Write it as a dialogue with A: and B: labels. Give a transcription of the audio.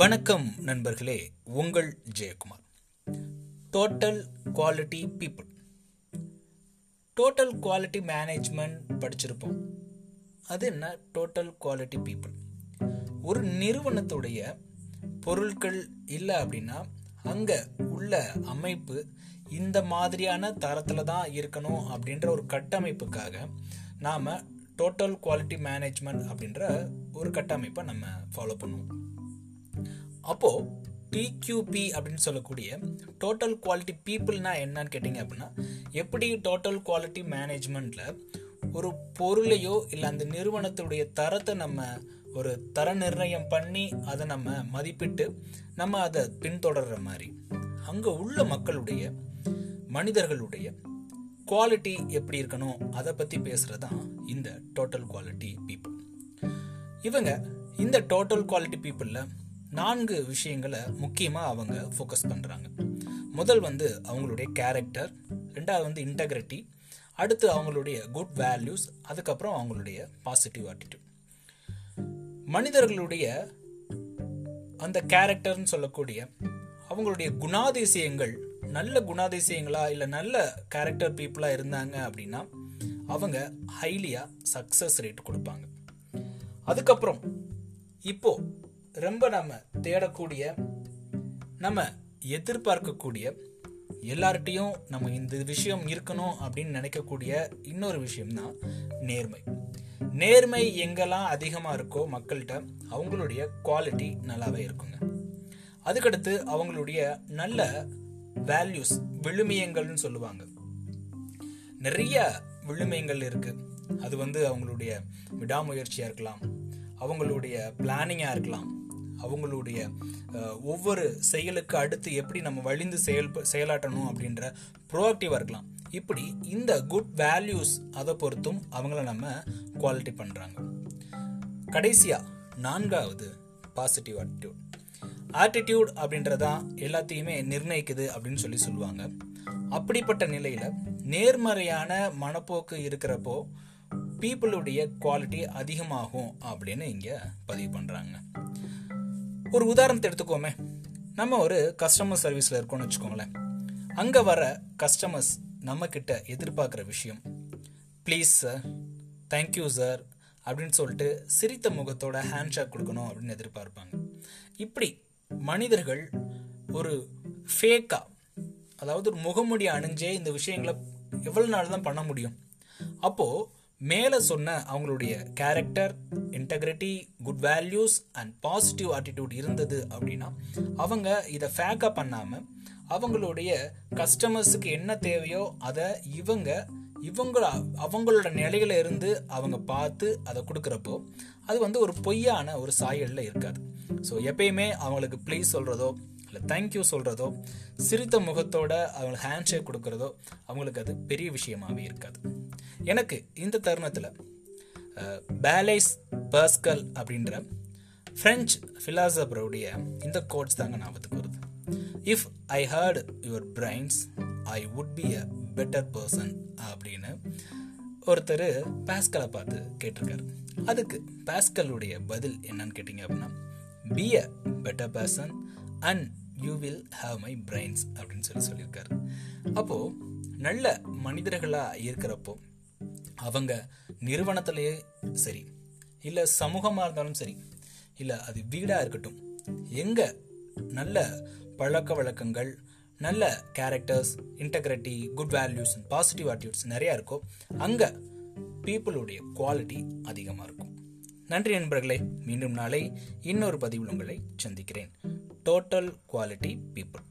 A: வணக்கம் நண்பர்களே உங்கள் Jayakumar. Total quality people total quality management படிச்சிருப்போம். அது என்ன? டோட்டல் குவாலிட்டி பீப்புள் ஒரு நிறுவனத்துடைய பொருட்கள் இல்லை அப்படின்னா அங்கே உள்ள அமைப்பு இந்த மாதிரியான தரத்தில் தான் இருக்கணும் அப்படின்ற ஒரு கட்டமைப்புக்காக நாம் டோட்டல் குவாலிட்டி மேனேஜ்மெண்ட் அப்படின்ற ஒரு கட்டமைப்பை நம்ம ஃபாலோ பண்ணுவோம். அப்போது டிக்யூபி அப்படின்னு சொல்லக்கூடிய டோட்டல் குவாலிட்டி பீப்புள்னா என்னன்னு கேட்டிங்க அப்படின்னா எப்படி டோட்டல் குவாலிட்டி மேனேஜ்மெண்ட்டில் ஒரு பொருளையோ இல்லை அந்த நிறுவனத்துடைய தரத்தை நம்ம ஒரு தர நிர்ணயம் பண்ணி அதை நம்ம மதிப்பிட்டு நம்ம அதை பின்தொடர்ற மாதிரி அங்கே உள்ள மக்களுடைய மனிதர்களுடைய குவாலிட்டி எப்படி இருக்கணும் அதை பற்றி பேசுகிறது தான் இந்த டோட்டல் குவாலிட்டி பீப்புள் இவங்க இந்த டோட்டல் குவாலிட்டி பீப்புளில் நான்கு விஷயங்களை முக்கியமாக அவங்க ஃபோக்கஸ் பண்ணுறாங்க முதல் வந்து அவங்களுடைய கேரக்டர் ரெண்டாவது வந்து இன்டெகிரிட்டி அடுத்து அவங்களுடைய குட் வேல்யூஸ் அதுக்கப்புறம் அவங்களுடைய பாசிட்டிவ் ஆட்டிடியூட் மனிதர்களுடைய அந்த கேரக்டர்னு சொல்லக்கூடிய அவங்களுடைய குணாதிசயங்கள் நல்ல குணாதிசயங்களா இல்லை நல்ல கேரக்டர் பீப்புளாக இருந்தாங்க அப்படின்னா அவங்க ஹைலியாக சக்ஸஸ் ரேட் கொடுப்பாங்க. அதுக்கப்புறம் இப்போது ரொம்ப நம்ம தேடக்கூடிய நம்ம எதிர்பார்க்கக்கூடிய எல்லார்ட்டையும் நம்ம இந்த விஷயம் இருக்கணும் அப்படின்னு நினைக்கக்கூடிய இன்னொரு விஷயம் தான் நேர்மை. நேர்மை எங்கெல்லாம் அதிகமாக இருக்கோ மக்கள்கிட்ட அவங்களுடைய குவாலிட்டி நல்லாவே இருக்குங்க. அதுக்கடுத்து அவங்களுடைய நல்ல வேல்யூஸ் விழுமியங்கள்னு சொல்லுவாங்க. நிறைய விழுமியங்கள் இருக்கு. அது வந்து அவங்களுடைய விடாமுயற்சியாக இருக்கலாம். அவங்களுடைய பிளானிங்காக இருக்கலாம். அவங்களுடைய ஒவ்வொரு செயலுக்கு அடுத்து எப்படி நம்ம வழிந்து செயல் செயலாற்றணும் அப்படின்ற ப்ரோஆக்டிவாக இருக்கலாம். இப்படி இந்த குட் வேல்யூஸ் அதை பொறுத்தும் அவங்கள நம்ம குவாலிட்டி பண்ணுறாங்க கடைசியாக நான்காவது பாசிட்டிவ் ஆட்டிடியூட் ஆட்டிடியூட் அப்படின்றதான் எல்லாத்தையுமே நிர்ணயிக்குது அப்படின்னு சொல்லி சொல்லுவாங்க. அப்படிப்பட்ட நிலையில் நேர்மறையான மனப்போக்கு இருக்கிறப்போ பீப்புளுடைய குவாலிட்டி அதிகமாகும் அப்படின்னு இங்கே பதிவு பண்ணுறாங்க ஒரு உதாரணத்தை எடுத்துக்கோமே. நம்ம ஒரு கஸ்டமர் சர்வீஸில் இருக்கோம்னு வச்சுக்கோங்களேன். அங்கே வர கஸ்டமர்ஸ் நம்மக்கிட்ட எதிர்பார்க்குற விஷயம் ப்ளீஸ் சார் தேங்க்யூ சார் அப்படின்னு சொல்லிட்டு சிரித்த முகத்தோட ஹேண்ட்ஷேக் கொடுக்கணும் அப்படின்னு எதிர்பார்ப்பாங்க. இப்படி மனிதர்கள் ஒரு ஃபேக்காக அதாவது ஒரு முகமுடி அணிஞ்சே இந்த விஷயங்களை எவ்வளோ நாள் தான் பண்ண முடியும்? அப்போது மேலே சொன்ன அவங்களுடைய character integrity good values and positive attitude இருந்தது அப்படின்னா அவங்க இதை ஃபேக்கப் பண்ணாமல் அவங்களுடைய கஸ்டமர்ஸுக்கு என்ன தேவையோ அதை இவங்க இவங்க அவங்களோட நிலையில இருந்து அவங்க பார்த்து அதை கொடுக்குறப்போ அது வந்து ஒரு பொய்யான ஒரு சாயலில் இருக்காது. ஸோ எப்பயுமே அவங்களுக்கு ப்ளீஸ் சொல்கிறதோ இல்லை தேங்க்யூ சொல்கிறதோ சிரித்த முகத்தோட அவங்களுக்கு ஹேண்ட் ஷேக் கொடுக்குறதோ அவங்களுக்கு அது பெரிய விஷயமாகவே இருக்காது. எனக்கு இந்த தருணத்தில் பேலேஸ் பர்ஸ்கல் அப்படின்ற ஃப்ரெஞ்ச் ஃபிலாசபருடைய இந்த கோட்ஸ் தாங்க ஞாபகத்துக்கு வருது. If I hurt your brains I would be a better person அப்படின்னு ஒருத்தர் பாஸ்கலை பார்த்து கேட்டிருக்காரு. அதுக்கு பாஸ்கலுடைய பதில் என்னன்னு கேட்டிங்க அப்படின்னா be a better person and you will have my brains அப்படின்னு சொல்லி சொல்லியிருக்காரு. அப்போது நல்ல மனிதர்களாக இருக்கிறப்போ அவங்க நிறுவனத்திலேயே சரி இல்லை சமூகமாக இருந்தாலும் சரி இல்லை அது வீடாக இருக்கட்டும் எங்கே நல்ல பழக்க வழக்கங்கள் நல்ல characters integrity good values positive attitudes நிறையா இருக்கோ அங்கே பீப்புளுடைய குவாலிட்டி அதிகமாக இருக்கும். நன்றி நண்பர்களே மீண்டும் நாளை இன்னொரு பதிவில் உங்களை சந்திக்கிறேன். Total quality people